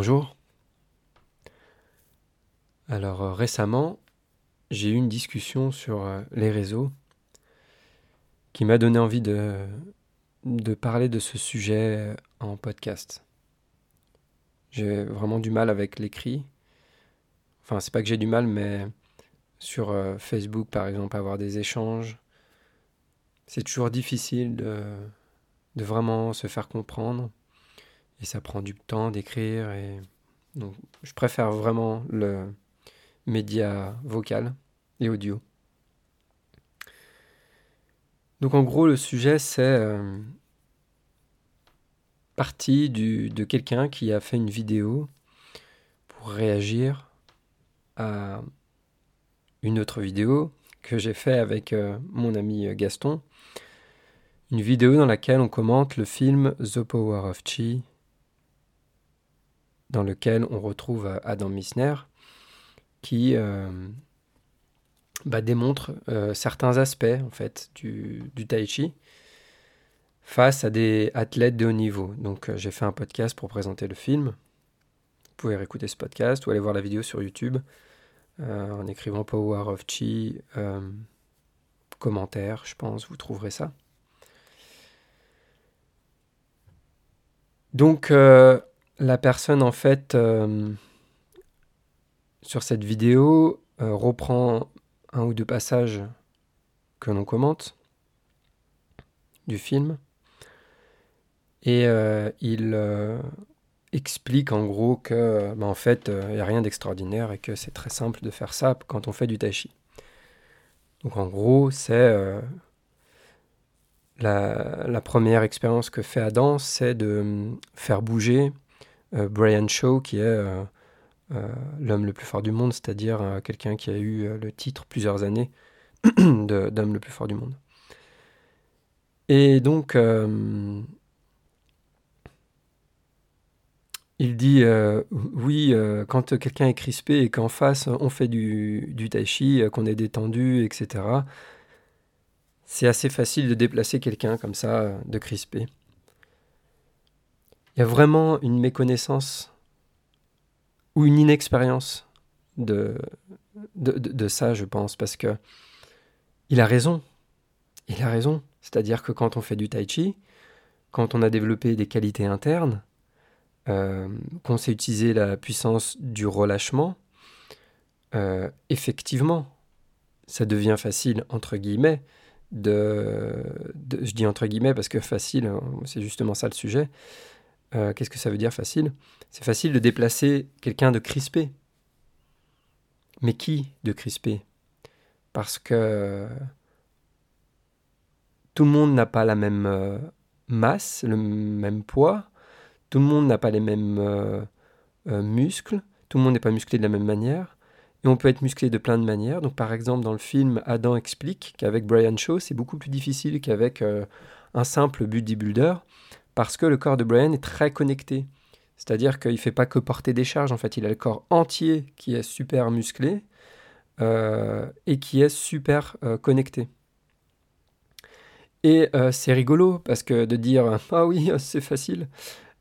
Bonjour. Alors euh, récemment, j'ai eu une discussion sur euh, les réseaux qui m'a donné envie de, parler de ce sujet euh, en podcast. J'ai vraiment du mal avec l'écrit. Enfin, c'est pas que j'ai du mal, mais sur Facebook, par exemple, avoir des échanges, c'est toujours difficile de vraiment se faire comprendre et ça prend du temps d'écrire et donc je préfère vraiment le média vocal et audio. Donc en gros le sujet c'est euh, partie du, de quelqu'un qui a fait une vidéo pour réagir à une autre vidéo que j'ai fait avec euh, mon ami Gaston. Une vidéo dans laquelle on commente le film The Power of Chi dans lequel on retrouve euh, Adam Misner, qui euh, bah, démontre euh, certains aspects en fait du, tai chi face à des athlètes de haut niveau. Donc j'ai fait un podcast pour présenter le film. Vous pouvez réécouter ce podcast ou aller voir la vidéo sur YouTube en écrivant Power of Chi commentaire, je pense, vous trouverez ça. Donc la personne, en fait, euh, sur cette vidéo, euh, reprend un ou deux passages que l'on commente du film. Et euh, il explique en gros que, bah, en fait, il n'y a rien d'extraordinaire et que c'est très simple de faire ça quand on fait du tai chi. Donc en gros, c'est la, première expérience que fait Adam, c'est de faire bouger Brian Shaw, qui est euh, euh, l'homme le plus fort du monde, c'est-à-dire quelqu'un qui a eu le titre plusieurs années d'homme le plus fort du monde. Et donc, il dit oui, quand quelqu'un est crispé et qu'en face on fait du, du qu'on est détendu, etc., c'est assez facile de déplacer quelqu'un comme ça, de crispé. Y a vraiment une méconnaissance ou une inexpérience de, de, ça, je pense, parce que il a raison. Il a raison. C'est-à-dire que quand on fait du tai chi, quand on a développé des qualités internes, euh, qu'on sait utiliser la puissance du relâchement, euh, effectivement, ça devient facile, entre guillemets, de, Je dis entre guillemets parce que facile, c'est justement ça le sujet, euh, qu'est-ce que ça veut dire facile? C'est facile de déplacer quelqu'un de crispé. Mais qui de crispé? Parce que tout le monde n'a pas la même euh, masse, le même poids, tout le monde n'a pas les mêmes euh, muscles, tout le monde n'est pas musclé de la même manière, et on peut être musclé de plein de manières. Donc par exemple dans le film, Adam explique qu'avec Brian Shaw, c'est beaucoup plus difficile qu'avec un simple bodybuilder parce que le corps de Brian est très connecté. C'est-à-dire qu'il ne fait pas que porter des charges, en fait, il a le corps entier qui est super musclé euh, et qui est super euh, connecté. Et euh, c'est rigolo parce que de dire ah oui, c'est facile.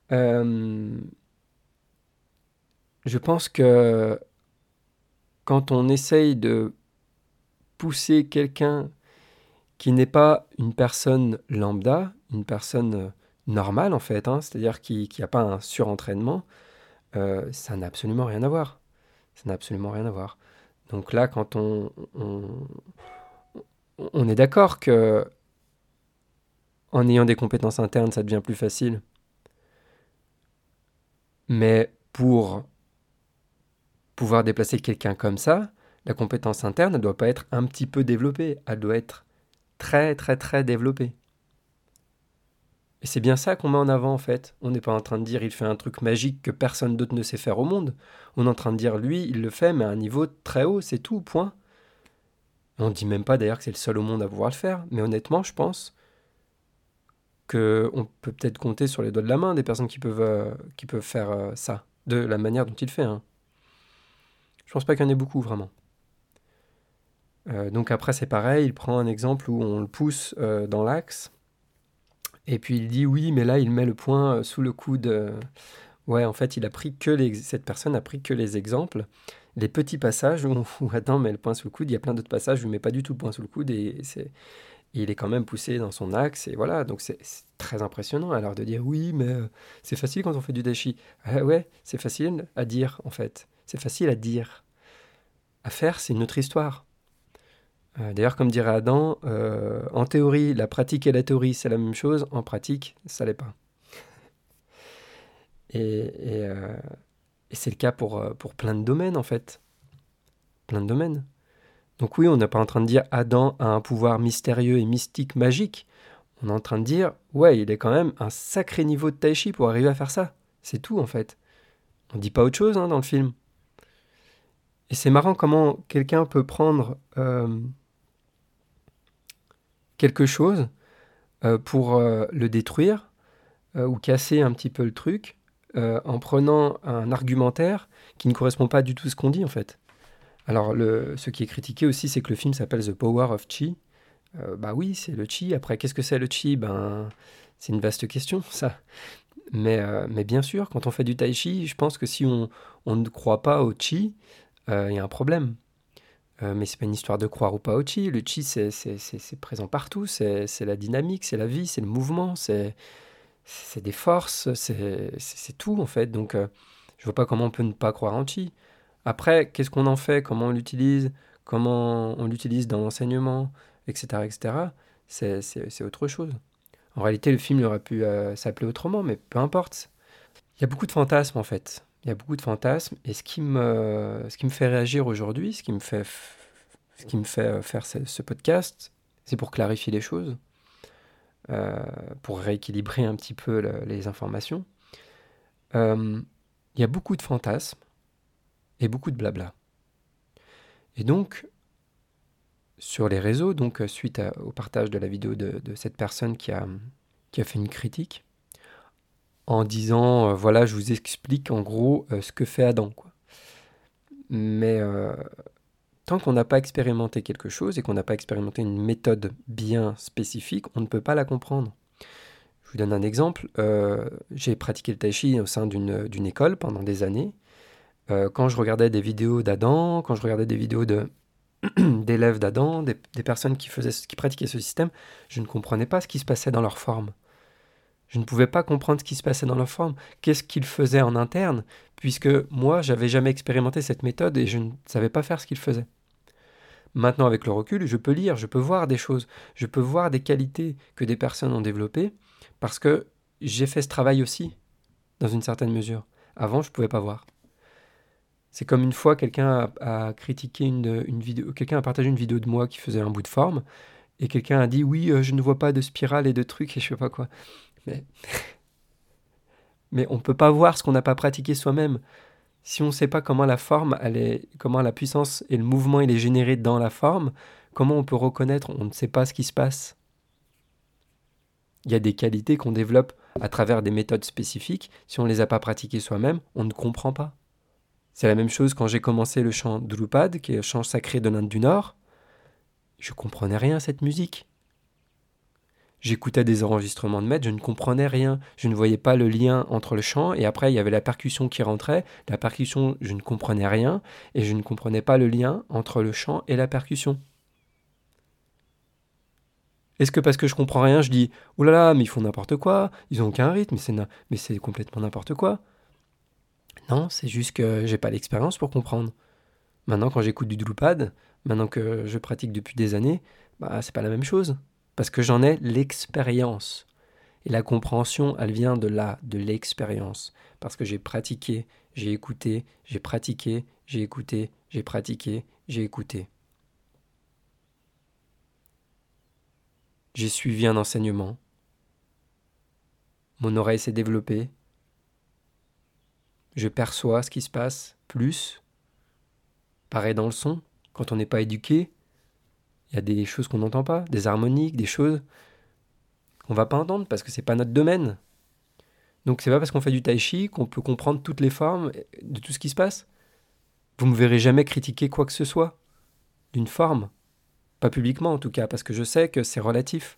je pense que quand on essaye de pousser quelqu'un qui n'est pas une personne lambda, une personne normal en fait, hein, c'est-à-dire qu'il n'y a pas un surentraînement, euh, ça n'a absolument rien à voir. Ça n'a absolument rien à voir. Donc là, quand on, on, est d'accord que en ayant des compétences internes, ça devient plus facile. Mais pour pouvoir déplacer quelqu'un comme ça, la compétence interne ne doit pas être un petit peu développée, elle doit être très très très développée. Et c'est bien ça qu'on met en avant en fait. On n'est pas en train de dire il fait un truc magique que personne d'autre ne sait faire au monde. On est en train de dire lui, il le fait, mais à un niveau très haut, c'est tout, point. on ne dit même pas d'ailleurs que c'est le seul au monde à pouvoir le faire. Mais honnêtement, je pense qu'on peut peut-être compter sur les doigts de la main des personnes qui peuvent, euh, faire euh, ça, de la manière dont il fait. Hein. Je pense pas qu'il y en ait beaucoup vraiment. Euh, donc après c'est pareil, il prend un exemple où on le pousse dans l'axe et puis il dit oui, mais là il met le poing euh, sous le coude euh, Ouais, en fait, il a pris que cette personne a pris que les exemples, les petits passages où, où Adam met le point sous le coude. Il y a plein d'autres passages où il met pas du tout le point sous le coude et il est quand même poussé dans son axe et voilà. Donc c'est très impressionnant alors de dire oui mais euh, c'est facile quand on fait du dashi ouais c'est facile à dire en fait. C'est facile à dire. À faire c'est une autre histoire d'ailleurs comme dirait Adam euh, en théorie la pratique et la théorie c'est la même chose en pratique ça l'est pas et, et c'est le cas pour, pour plein de domaines en fait plein de domaines donc oui, on n'est pas en train de dire Adam a un pouvoir mystérieux et mystique magique. On est en train de dire, ouais, il est quand même un sacré niveau de tai chi pour arriver à faire ça. C'est tout en fait. On ne dit pas autre chose hein, dans le film. Et c'est marrant comment quelqu'un peut prendre euh, quelque chose euh, pour euh, le détruire ou casser un petit peu le truc en prenant un argumentaire qui ne correspond pas du tout à ce qu'on dit en fait. Alors, ce qui est critiqué aussi, c'est que le film s'appelle The Power of Chi. Euh, bah oui, c'est le chi. Après, qu'est-ce que c'est le chi Ben, c'est une vaste question, ça. Mais, euh, mais bien sûr, quand on fait du tai chi, je pense que si on, ne croit pas au chi, euh, il y a un problème. Mais c'est pas une histoire de croire ou pas au chi. Le chi, c'est présent partout. C'est la dynamique, c'est la vie, c'est le mouvement, c'est des forces, c'est tout en fait. Donc, je vois pas comment on peut ne pas croire en chi. Après, qu'est-ce qu'on en fait, comment on l'utilise, comment on l'utilise dans l'enseignement, etc., etc., c'est autre chose. En réalité, le film aurait pu euh, s'appeler autrement, mais peu importe. Il y a beaucoup de fantasmes, en fait. Il y a beaucoup de fantasmes, et ce qui me, ce qui me fait réagir aujourd'hui, ce qui me fait, ce qui me fait euh, faire ce, podcast, c'est pour clarifier les choses, euh, pour rééquilibrer un petit peu les informations. il y a beaucoup de fantasmes, et beaucoup de blabla. Et donc, sur les réseaux, donc euh, suite au partage de la vidéo de, cette personne qui a, qui a fait une critique, en disant, euh, voilà, je vous explique en gros euh, ce que fait Adam. Quoi. Mais tant qu'on n'a pas expérimenté quelque chose et qu'on n'a pas expérimenté une méthode bien spécifique, on ne peut pas la comprendre. Je vous donne un exemple. J'ai pratiqué le tai chi au sein d'une école pendant des années. Euh, quand je regardais des vidéos d'Adam, quand je regardais des vidéos d'élèves d'Adam, des, personnes qui, faisaient, qui pratiquaient ce système, je ne comprenais pas ce qui se passait dans leur forme. Je ne pouvais pas comprendre ce qui se passait dans leur forme. Qu'est-ce qu'ils faisaient en interne, puisque moi, j'avais jamais expérimenté cette méthode et je ne savais pas faire ce qu'ils faisaient. Maintenant, avec le recul, je peux lire, je peux voir des choses, je peux voir des qualités que des personnes ont développées, parce que j'ai fait ce travail aussi, dans une certaine mesure. Avant, je ne pouvais pas voir. C'est comme une fois quelqu'un a, critiqué une, vidéo, quelqu'un a partagé une vidéo de moi qui faisait un bout de forme, et quelqu'un a dit oui, euh, je ne vois pas de spirale et de trucs et je sais pas quoi. Mais, on ne peut pas voir ce qu'on n'a pas pratiqué soi-même. Si on ne sait pas comment la forme, elle est, comment la puissance et le mouvement il est généré dans la forme, comment on peut reconnaître? On ne sait pas ce qui se passe. Il y a des qualités qu'on développe à travers des méthodes spécifiques. Si on ne les a pas pratiquées soi-même, on ne comprend pas. C'est la même chose quand j'ai commencé le chant Drupad, qui est le chant sacré de l'Inde du Nord. Je comprenais rien à cette musique. J'écoutais des enregistrements de maîtres, je ne comprenais rien. Je ne voyais pas le lien entre le chant et après il y avait la percussion qui rentrait. La percussion, je ne comprenais rien et je ne comprenais pas le lien entre le chant et la percussion. Est-ce que parce que je comprends rien, je dis Oh là là, mais ils font n'importe quoi, ils ont aucun rythme, mais c'est complètement n'importe quoi non, c'est juste que j'ai pas l'expérience pour comprendre. Maintenant, quand j'écoute du Drupad, maintenant que je pratique depuis des années, bah c'est pas la même chose. Parce que j'en ai l'expérience. Et la compréhension, elle vient de là, de l'expérience. Parce que j'ai pratiqué, j'ai écouté, j'ai pratiqué, j'ai écouté, j'ai pratiqué, j'ai écouté. J'ai suivi un enseignement. Mon oreille s'est développée, je perçois ce qui se passe plus. Pareil dans le son, quand on n'est pas éduqué, il y a des choses qu'on n'entend pas, des harmoniques, des choses qu'on va pas entendre parce que c'est pas notre domaine. Donc c'est pas parce qu'on fait du tai chi qu'on peut comprendre toutes les formes de tout ce qui se passe. Vous me verrez jamais critiquer quoi que ce soit d'une forme, pas publiquement en tout cas, parce que je sais que c'est relatif.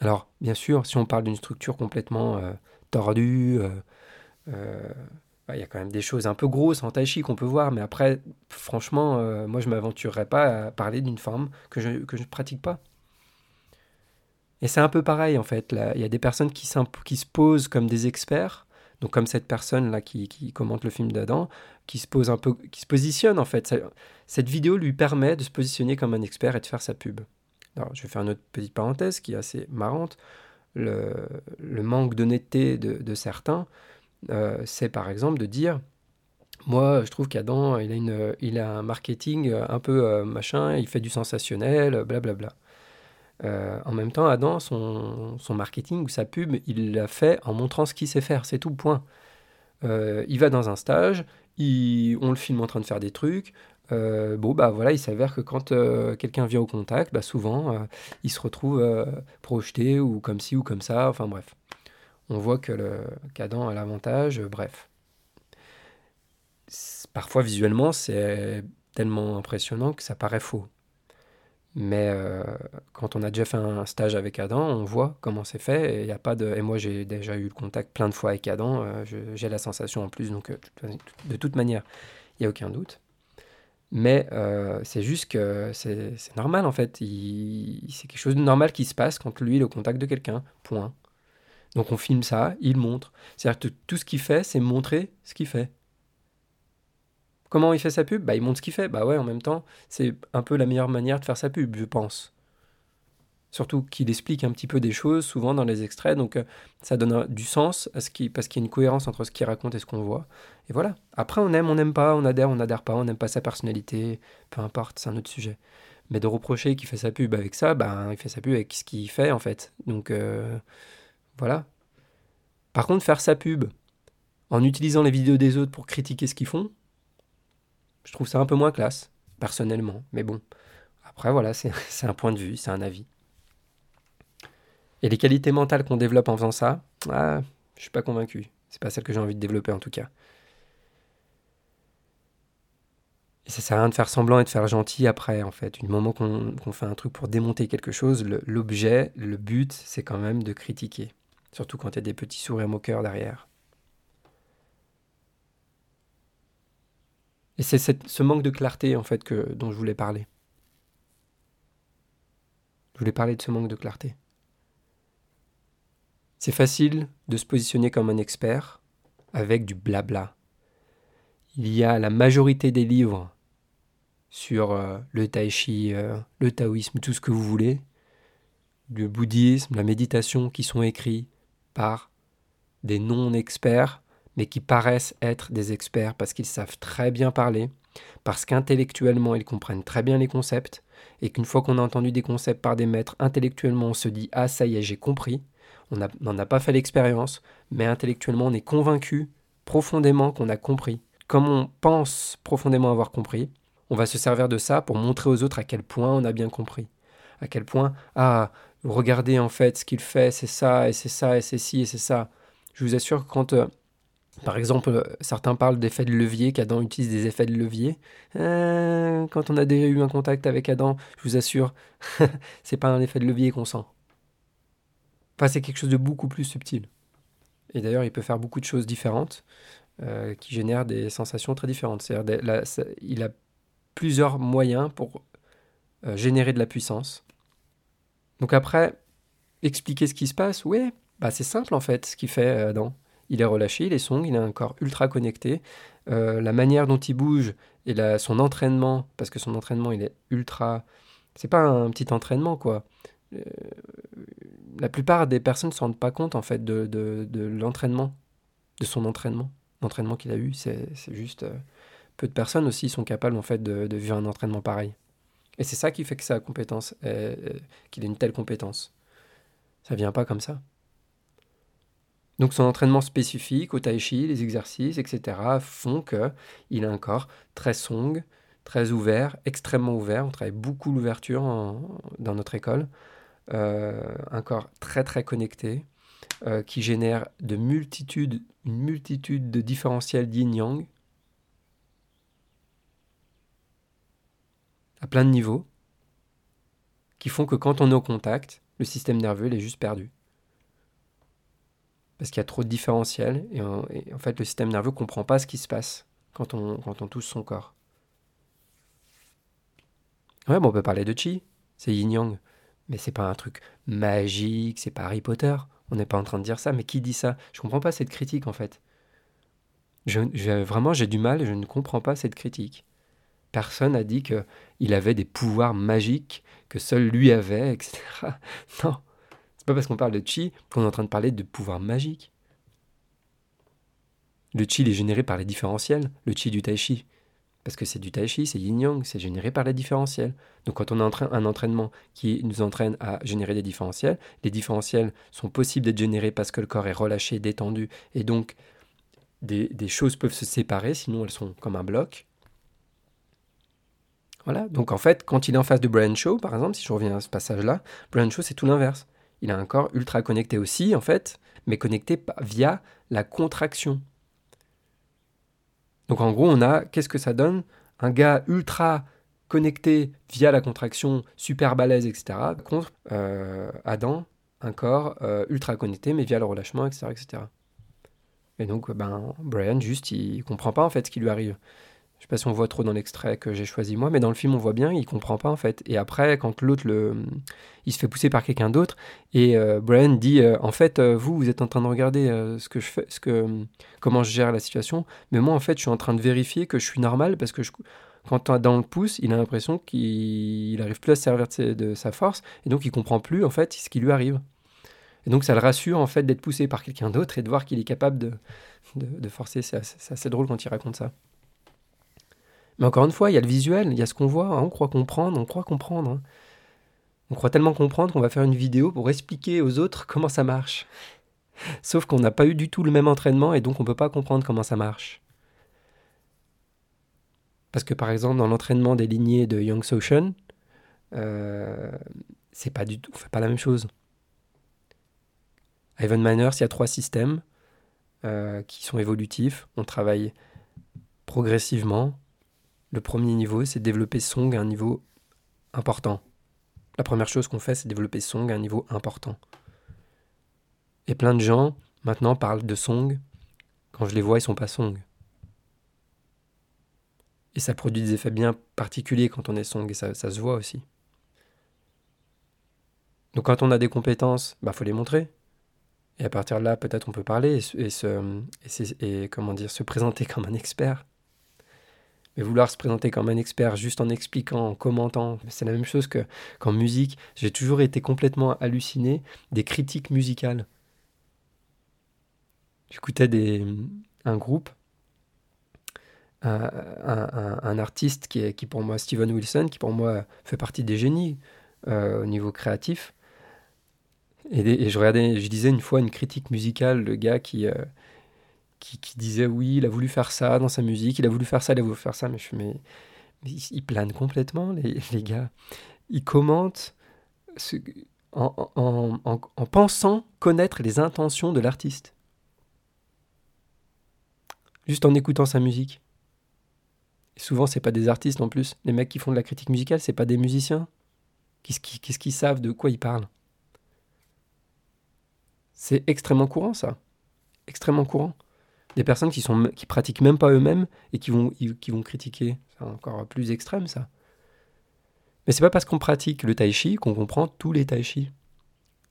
Alors, bien sûr, si on parle d'une structure complètement euh, tordus. Bah, il y a quand même des choses un peu grosses en tai chi qu'on peut voir, mais après, franchement, moi je m'aventurerais pas à parler d'une forme que je ne que je pratique pas. Et c'est un peu pareil en fait. Il y a des personnes qui, qui se posent comme des experts, donc comme cette personne là qui, qui commente le film d'Adam, qui se pose un peu, qui se positionne en fait. Cette vidéo lui permet de se positionner comme un expert et de faire sa pub. Alors, je vais faire une autre petite parenthèse qui est assez marrante. Le, manque d'honnêteté de, certains, euh, c'est par exemple de dire moi, je trouve qu'Adam, il, a un marketing un peu euh, machin, il fait du sensationnel, blablabla. Euh, en même temps, Adam, son, marketing ou sa pub, il l'a fait en montrant ce qu'il sait faire, c'est tout, point. Euh, il va dans un stage, on le filme en train de faire des trucs. Euh, bon, bah voilà, il s'avère que quand quelqu'un vient au contact, bah souvent, il se retrouve projeté ou comme ci ou comme ça, enfin bref. On voit que qu'Adam a l'avantage, bref. Parfois, visuellement, c'est tellement impressionnant que ça paraît faux. Mais euh, quand on a déjà fait un stage avec Adam, on voit comment c'est fait. Et, y a pas de... et moi, j'ai déjà eu le contact plein de fois avec Adam. Euh, j'ai la sensation en plus. Donc, euh, de toute manière, il n'y a aucun doute. Mais c'est juste que c'est normal, en fait. C'est quelque chose de normal qui se passe quand lui, il est au contact de quelqu'un. Point. Donc, on filme ça, il montre. C'est-à-dire que tout ce qu'il fait, c'est montrer ce qu'il fait. Comment il fait sa pub? Bah, il montre ce qu'il fait. Bah ouais, en même temps, c'est un peu la meilleure manière de faire sa pub, je pense. Surtout qu'il explique un petit peu des choses, souvent dans les extraits, donc euh, ça donne du sens à ce qui, parce qu'il y a une cohérence entre ce qu'il raconte et ce qu'on voit. Et voilà. Après, on aime, on n'aime pas, on adhère, on n'adhère pas, on n'aime pas sa personnalité, peu importe, c'est un autre sujet. Mais de reprocher qu'il fait sa pub avec ça, bah, il fait sa pub avec ce qu'il fait en fait. Donc euh, voilà. Par contre, faire sa pub en utilisant les vidéos des autres pour critiquer ce qu'ils font, je trouve ça un peu moins classe, personnellement. Mais bon, après, voilà, c'est un point de vue, c'est un avis. Et les qualités mentales qu'on développe en faisant ça, ah, je suis pas convaincu. C'est pas celle que j'ai envie de développer en tout cas. Et ça sert à rien de faire semblant et de faire gentil après, en fait. Du moment qu'on fait un truc pour démonter quelque chose, l'objet, le, le but, c'est quand même de critiquer. Surtout quand il y a des petits sourires moqueurs derrière. Et c'est ce manque de clarté, en fait, que, dont je voulais parler. Je voulais parler de ce manque de clarté. C'est facile de se positionner comme un expert avec du blabla. Il y a la majorité des livres sur euh, le tai chi, euh, le taoïsme, tout ce que vous voulez, le bouddhisme, la méditation, qui sont écrits par des non-experts mais qui paraissent être des experts parce qu'ils savent très bien parler, parce qu'intellectuellement ils comprennent très bien les concepts, et qu'une fois qu'on a entendu des concepts par des maîtres, intellectuellement on se dit Ah ça y est, j'ai compris, on n'en a pas fait l'expérience, mais intellectuellement on est convaincu profondément qu'on a compris. Comme on pense profondément avoir compris, on va se servir de ça pour montrer aux autres à quel point on a bien compris. À quel point, ah, regardez en fait ce qu'il fait, c'est ça, et c'est ça, et c'est ci, et c'est ça. Je vous assure que quand euh, par exemple, certains parlent d'effets de levier, qu'Adam utilise des effets de levier. Euh, quand on a déjà eu un contact avec Adam, je vous assure, c'est pas un effet de levier qu'on sent. Enfin, c'est quelque chose de beaucoup plus subtil. Et d'ailleurs, il peut faire beaucoup de choses différentes euh, qui génèrent des sensations très différentes. C'est-à-dire, il a plusieurs moyens pour euh, générer de la puissance. Donc après, expliquer ce qui se passe, oui, bah c'est simple en fait ce qu'il fait Adam il est relâché, il est song, il a un corps ultra connecté. Euh, la manière dont il bouge et son entraînement, parce que son entraînement, il est ultra. C'est pas un petit entraînement, quoi. Euh, la plupart des personnes ne se rendent pas compte, en fait, de, de, l'entraînement, de son entraînement. L'entraînement qu'il a eu, c'est juste. Euh, peu de personnes aussi sont capables, en fait, de, vivre un entraînement pareil. Et c'est ça qui fait que sa compétence, qu'il ait une telle compétence. Ça vient pas comme ça. Donc son entraînement spécifique au tai chi, les exercices, etc. font qu'il a un corps très song, très ouvert, extrêmement ouvert. On travaille beaucoup l'ouverture dans notre école. Euh, un corps très très connecté euh, qui génère de multitudes, une multitude de différentiels yin-yang à plein de niveaux qui font que quand on est au contact, le système nerveux est juste perdu. parce qu'il y a trop de différentiels, et, en fait le système nerveux ne comprend pas ce qui se passe quand on, quand touche son corps. Ouais, bon, on peut parler de chi, c'est yin-yang, mais c'est pas un truc magique, c'est pas Harry Potter, on n'est pas en train de dire ça, mais qui dit ça? Je comprends pas cette critique en fait. Vraiment, j'ai du mal, je ne comprends pas cette critique. Personne n'a dit qu'il avait des pouvoirs magiques que seul lui avait, etc. Non, c'est pas parce qu'on parle de chi qu'on est en train de parler de pouvoirs magiques. Le chi est généré par les différentiels, le chi du tai chi. Parce que c'est du tai chi, c'est yin-yang, c'est généré par les différentiels. Donc quand on a un entraînement qui nous entraîne à générer des différentiels, les différentiels sont possibles d'être générés parce que le corps est relâché, détendu, et donc des, choses peuvent se séparer, sinon elles sont comme un bloc. Voilà, donc en fait, quand il est en face de Brian Shaw, par exemple, si je reviens à ce passage-là, Brian Shaw, c'est tout l'inverse. Il a un corps ultra connecté aussi, en fait, mais connecté via la contraction. Donc en gros, on a, qu'est-ce que ça donne? Un gars ultra connecté via la contraction, super balèze, etc. Contre euh, Adam, un corps euh, ultra connecté, mais via le relâchement, etc. etc. Et donc, ben, Brian, juste, il comprend pas en fait ce qui lui arrive. Je sais pas si on voit trop dans l'extrait que j'ai choisi moi, mais dans le film, on voit bien, il comprend pas en fait. Et après, quand l'autre, le, il se fait pousser par quelqu'un d'autre, et euh, Brian dit, euh, en fait, euh, vous, vous êtes en train de regarder ce que je fais, ce que, comment je gère la situation, mais moi, en fait, je suis en train de vérifier que je suis normal parce que quand dans le pouce, il a l'impression qu'il n'arrive plus à se servir de, de, sa force, et donc il comprend plus en fait ce qui lui arrive. Et donc ça le rassure en fait d'être poussé par quelqu'un d'autre et de voir qu'il est capable de, de, forcer. C'est assez, drôle quand il raconte ça. Mais encore une fois, il y a le visuel, il y a ce qu'on voit, hein. on croit comprendre, on croit comprendre. Hein. On croit tellement comprendre qu'on va faire une vidéo pour expliquer aux autres comment ça marche. Sauf qu'on n'a pas eu du tout le même entraînement et donc on ne peut pas comprendre comment ça marche. Parce que par exemple, dans l'entraînement des lignées de Young Soshan, euh, c'est pas du tout, on fait pas la même chose. À Evan Manners, il y a trois systèmes euh, qui sont évolutifs. On travaille progressivement. Le premier niveau, c'est développer Song à un niveau important. La première chose qu'on fait, c'est développer Song à un niveau important. Et plein de gens, maintenant, parlent de Song. Quand je les vois, ils sont pas Song. Et ça produit des effets bien particuliers quand on est Song, et ça, se voit aussi. Donc quand on a des compétences, il bah, faut les montrer. Et à partir de là, peut-être on peut parler et, et, comment dire, se présenter comme un expert. Mais vouloir se présenter comme un expert juste en expliquant, en commentant, c'est la même chose que qu'en musique. J'ai toujours été complètement halluciné des critiques musicales. J'écoutais des, un groupe, un, artiste qui qui pour moi, Steven Wilson, qui pour moi fait partie des génies euh, au niveau créatif. Et, je regardais, je disais une fois une critique musicale de gars qui, euh, qui, disait oui, il a voulu faire ça dans sa musique, il a voulu faire ça, il a voulu faire ça, mais je mais, ils planent complètement, les, les gars. Ils commentent en, en, en, en, pensant connaître les intentions de l'artiste. Juste en écoutant sa musique. Et souvent, c'est pas des artistes en plus. Les mecs qui font de la critique musicale, c'est pas des musiciens. Qu'est-ce qu'ils savent de quoi ils parlent? C'est extrêmement courant, ça. Extrêmement courant. Des personnes qui sont qui pratiquent même pas eux-mêmes et qui vont, qui vont critiquer. C'est encore plus extrême, ça. Mais c'est pas parce qu'on pratique le tai chi qu'on comprend tous les tai chi.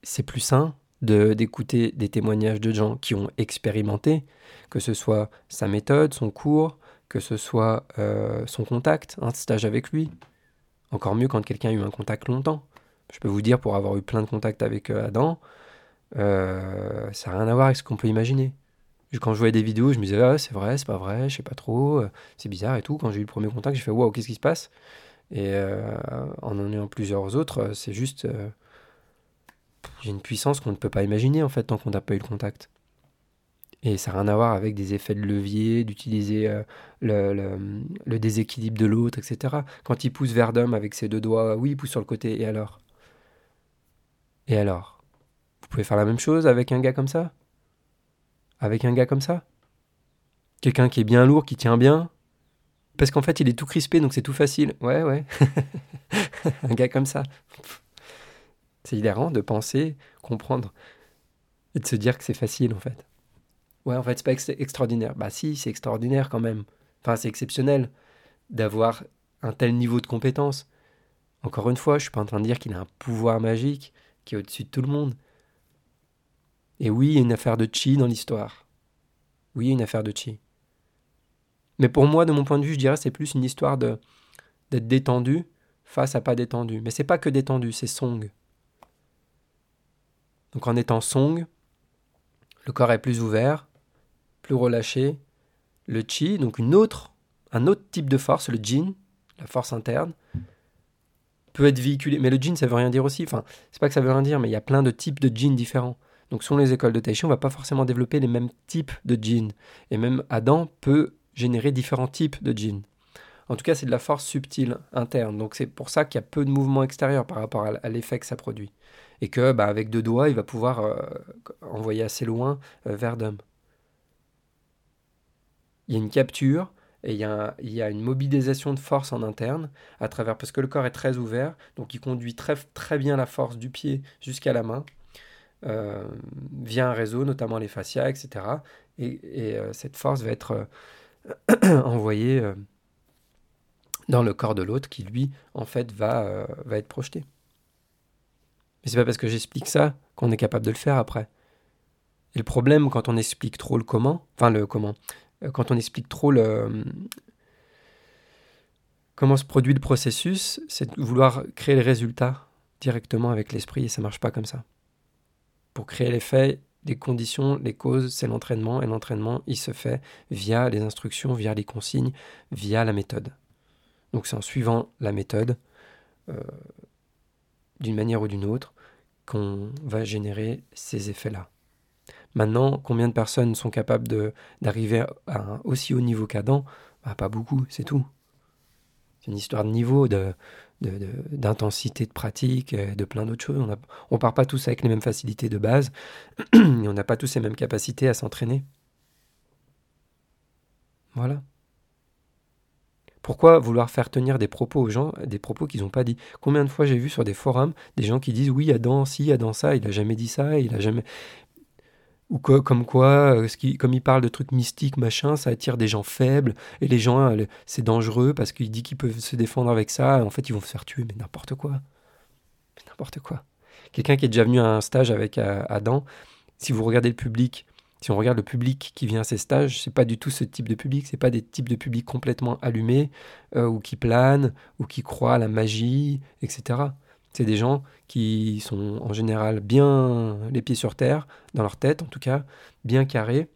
C'est plus sain d'écouter des témoignages de gens qui ont expérimenté, que ce soit sa méthode, son cours, que ce soit euh, son contact, un stage avec lui. Encore mieux quand quelqu'un a eu un contact longtemps. Je peux vous dire, pour avoir eu plein de contacts avec euh, Adam, euh, ça n'a rien à voir avec ce qu'on peut imaginer. Quand je voyais des vidéos, je me disais, ah, c'est vrai, c'est pas vrai, je sais pas trop, euh, c'est bizarre et tout. Quand j'ai eu le premier contact, j'ai fait, waouh, qu'est-ce qui se passe? Et euh, en en ayant plusieurs autres, c'est juste. j'ai une puissance qu'on ne peut pas imaginer en fait tant qu'on n'a pas eu le contact. Et ça n'a rien à voir avec des effets de levier, d'utiliser le, déséquilibre de l'autre, etc. Quand il pousse vers d'homme avec ses deux doigts, oui, il pousse sur le côté, et alors? Et alors? Vous pouvez faire la même chose avec un gars comme ça? Avec un gars comme ça? Quelqu'un qui est bien lourd, qui tient bien? Parce qu'en fait, il est tout crispé, donc c'est tout facile. Ouais, ouais. un gars comme ça. C'est hilarant de penser, comprendre. Et de se dire que c'est facile en fait. Ouais, en fait, c'est pas extraordinaire. Bah si, c'est extraordinaire quand même. Enfin, c'est exceptionnel d'avoir un tel niveau de compétence. Encore une fois, je suis pas en train de dire qu'il a un pouvoir magique qui est au-dessus de tout le monde. Et oui, il y a une affaire de chi dans l'histoire. Oui, il y a une affaire de chi. Mais pour moi, de mon point de vue, je dirais c'est plus une histoire de d'être détendu face à pas détendu. Mais c'est pas que détendu, c'est song. Donc en étant song, le corps est plus ouvert, plus relâché. Le chi, donc une autre, un autre type de force, le jin, la force interne, peut être véhiculé. Mais le jin, ça veut rien dire aussi. Enfin, c'est pas que ça veut rien dire, mais il y a plein de types de jin différents. Donc, selon les écoles de Tai Chi, on va pas forcément développer les mêmes types de jin. Et même Adam peut générer différents types de jin. En tout cas, c'est de la force subtile interne. Donc, c'est pour ça qu'il y a peu de mouvements extérieurs par rapport à l'effet que ça produit. Et que, bah, avec deux doigts, il va pouvoir euh, envoyer assez loin euh, vers Dom. Il y a une capture et il y, a, il y, a, une mobilisation de force en interne à travers parce que le corps est très ouvert, donc il conduit très, très bien la force du pied jusqu'à la main euh, via un réseau, notamment les fascias, etc. Et, euh, cette force va être euh, envoyée dans le corps de l'autre qui lui en fait va, être projeté. Mais c'est pas parce que j'explique ça qu'on est capable de le faire après. Et le problème quand on explique trop le comment, enfin le comment, quand on explique trop le, comment se produit le processus, c'est de vouloir créer le résultat directement avec l'esprit et ça marche pas comme ça. Pour créer l'effet, les conditions, les causes, c'est l'entraînement et l'entraînement, il se fait via les instructions, via les consignes, via la méthode. Donc c'est en suivant la méthode, euh, d'une manière ou d'une autre, qu'on va générer ces effets-là. Maintenant, combien de personnes sont capables d'arriver à un aussi haut niveau qu'Adam? Bah, Pas beaucoup, c'est tout. C'est une histoire de niveau, d'intensité de, pratique, de plein d'autres choses. On ne part pas tous avec les mêmes facilités de base, on n'a pas tous les mêmes capacités à s'entraîner. Voilà. Pourquoi vouloir faire tenir des propos aux gens, des propos qu'ils n'ont pas dit? Combien de fois j'ai vu sur des forums des gens qui disent oui, Adam, si, Adam, ça, il n'a jamais dit ça, il a jamais ou comme quoi, euh, comme il parle de trucs mystiques, machin, ça attire des gens faibles, et les gens, euh, c'est dangereux parce qu'il dit qu'ils peuvent se défendre avec ça, en fait ils vont se faire tuer, mais n'importe quoi. n'importe quoi. Quelqu'un qui est déjà venu à un stage avec euh, Adam, si vous regardez le public, si on regarde le public qui vient à ces stages, c'est pas du tout ce type de public, c'est pas des types de public complètement allumés, ou qui planent, ou qui croient à la magie, etc. C'est des gens qui sont en général bien les pieds sur terre, dans leur tête en tout cas, bien carrés.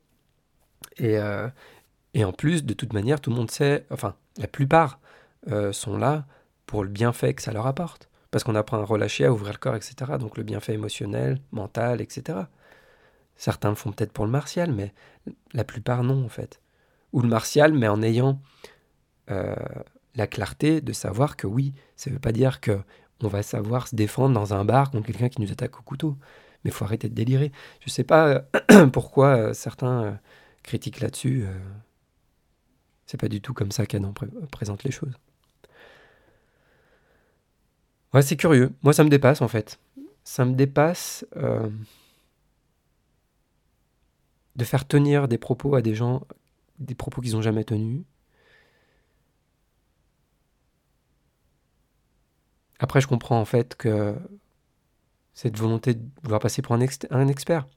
Et, euh, en plus, de toute manière, tout le monde sait, enfin, la plupart euh, sont là pour le bienfait que ça leur apporte. Parce qu'on apprend à relâcher, à ouvrir le corps, etc. Donc le bienfait émotionnel, mental, etc. Certains le font peut-être pour le martial, mais la plupart non, en fait. Ou le martial, mais en ayant euh, la clarté de savoir que oui, ça ne veut pas dire que on va savoir se défendre dans un bar contre quelqu'un qui nous attaque au couteau. Mais faut arrêter de délirer. Je ne sais pas euh, pourquoi euh, certains euh, critiquent là-dessus. C'est pas du tout comme ça qu'Adam présente les choses. Ouais, c'est curieux. Moi, ça me dépasse en fait. Ça me dépasse de faire tenir des propos à des gens, des propos qu'ils n'ont jamais tenus, Après, je comprends en fait que cette volonté de vouloir passer pour un, expert.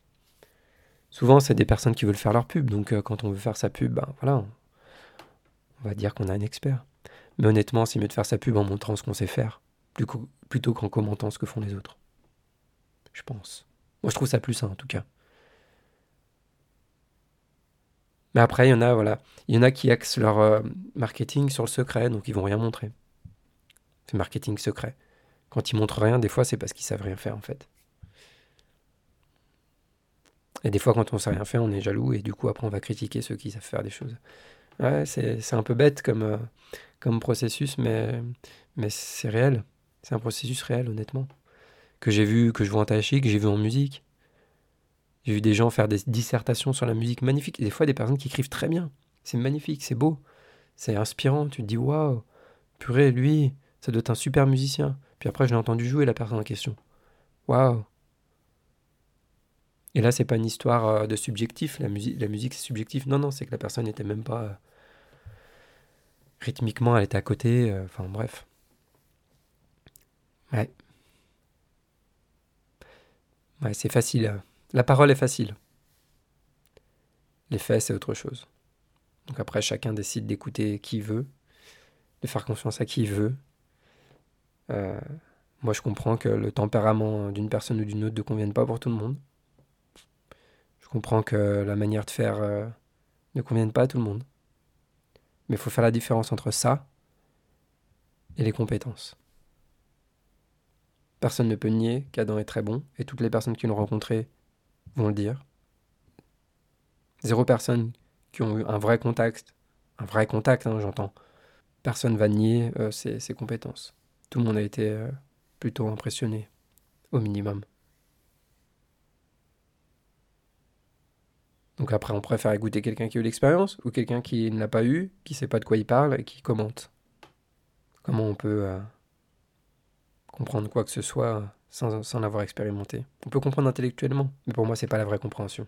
Souvent, c'est des personnes qui veulent faire leur pub. Donc, euh, quand on veut faire sa pub, ben voilà, on, va dire qu'on a un expert. Mais honnêtement, c'est mieux de faire sa pub en montrant ce qu'on sait faire, plutôt qu'en commentant ce que font les autres. Je pense. Moi, je trouve ça plus sain, en tout cas. Mais après, il y en a, voilà, qui axent leur euh, marketing sur le secret, donc ils vont rien montrer. Marketing secret. Quand ils montrent rien, des fois, c'est parce qu'ils savent rien faire, en fait. Et des fois, quand on sait rien faire, on est jaloux et du coup, après, on va critiquer ceux qui savent faire des choses. Ouais, c'est un peu bête comme, euh, processus, mais, c'est réel. C'est un processus réel, honnêtement. Que j'ai vu, que je vois en tai que j'ai vu en musique. J'ai vu des gens faire des dissertations sur la musique magnifiques. des fois, des personnes qui écrivent très bien. C'est magnifique, c'est beau, c'est inspirant. Tu te dis, waouh, purée, lui, ça doit être un super musicien. Puis après, je l'ai entendu jouer la personne en question. Waouh Et là, c'est pas une histoire euh, de subjectif. La musique, la c'est subjectif. Non, non, c'est que la personne n'était même pas. Euh, rythmiquement, elle était à côté. Euh, enfin, bref. Ouais. Ouais, c'est facile. La parole est facile. Les faits, c'est autre chose. Donc après, chacun décide d'écouter qui veut, de faire confiance à qui veut. Moi, je comprends que le tempérament d'une personne ou d'une autre ne convienne pas pour tout le monde. Je comprends que la manière de faire euh, ne convienne pas à tout le monde. Mais il faut faire la différence entre ça et les compétences. Personne ne peut nier qu'Adam est très bon, et toutes les personnes qui l'ont rencontré vont le dire. Zéro personne qui ont eu un vrai contact, un vrai contact, hein, j'entends. Personne va nier euh, ses, compétences. Tout le monde a été euh, plutôt impressionné, au minimum. Donc après, on préfère écouter quelqu'un qui a eu l'expérience ou quelqu'un qui ne l'a pas eu, qui ne sait pas de quoi il parle et qui commente. Comment on peut euh, comprendre quoi que ce soit sans, l'avoir expérimenté? On peut comprendre intellectuellement, mais pour moi, c'est pas la vraie compréhension.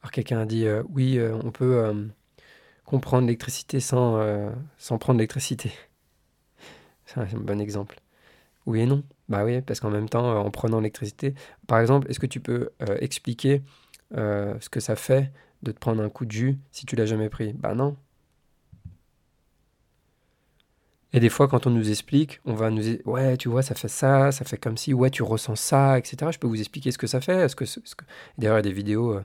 Alors quelqu'un a dit euh, oui, on peut comprendre l'électricité sans prendre l'électricité. C'est un bon exemple. Oui et non. Bah oui, parce qu'en même temps, en prenant l'électricité, par exemple, est-ce que tu peux expliquer euh, ce que ça fait de te prendre un coup de jus si tu l'as jamais pris? Bah non. Et des fois, quand on nous explique, on va nous dire Ouais, tu vois, ça fait ça, ça fait comme si, ouais, tu ressens ça, etc. Je peux vous expliquer ce que ça fait. Que... D'ailleurs, il y a des vidéos. Euh,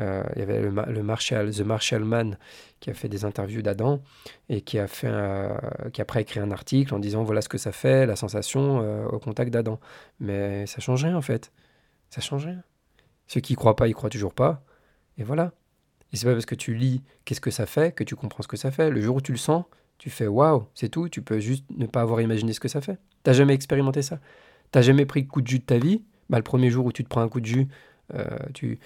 euh, il y avait le, Marshall, The Marshall Man qui a fait des interviews d'Adam et qui a, fait qui après écrit un article en disant Voilà ce que ça fait, la sensation au contact d'Adam. Mais ça change rien en fait. Ça change rien. Ceux qui ne croient pas, ils croient toujours pas. Et voilà. Et c'est pas parce que tu lis qu'est-ce que ça fait que tu comprends ce que ça fait. Le jour où tu le sens, tu fais waouh, c'est tout. Tu peux juste ne pas avoir imaginé ce que ça fait. T'as jamais expérimenté ça. T'as jamais pris le coup de jus de ta vie. Bah, le premier jour où tu te prends un coup de jus, euh, tu,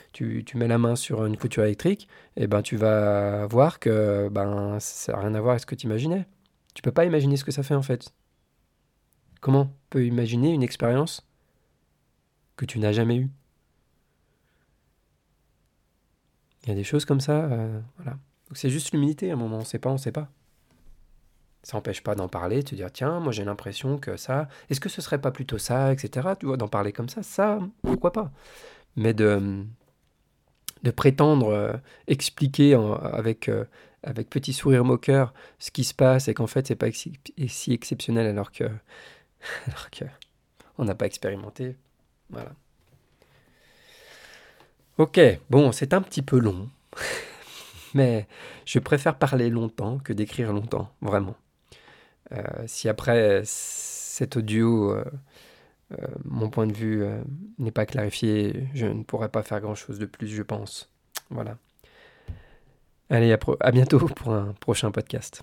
mets la main sur une couture électrique, et ben tu vas voir que ben ça n'a rien à voir avec ce que tu imaginais. Tu peux pas imaginer ce que ça fait en fait. Comment peut imaginer une expérience que tu n'as jamais eue? Il y a des choses comme ça, euh, voilà. C'est juste l'humilité à un moment, on sait pas, on sait pas. Ça n'empêche pas d'en parler, de te dire tiens, moi j'ai l'impression que ça, est-ce que ce serait pas plutôt ça, etc. Tu vois, d'en parler comme ça, ça, pourquoi pas. Mais de, de prétendre euh, expliquer avec, euh, avec petit sourire moqueur ce qui se passe et qu'en fait c'est pas si exceptionnel alors que, alors que on n'a pas expérimenté, voilà. Ok, bon, c'est un petit peu long, mais je préfère parler longtemps que d'écrire longtemps, vraiment. Euh, si après cet audio, euh, euh, mon point de vue n'est pas clarifié, je ne pourrai pas faire grand-chose de plus, je pense. Voilà. Allez, à bientôt pour un prochain podcast.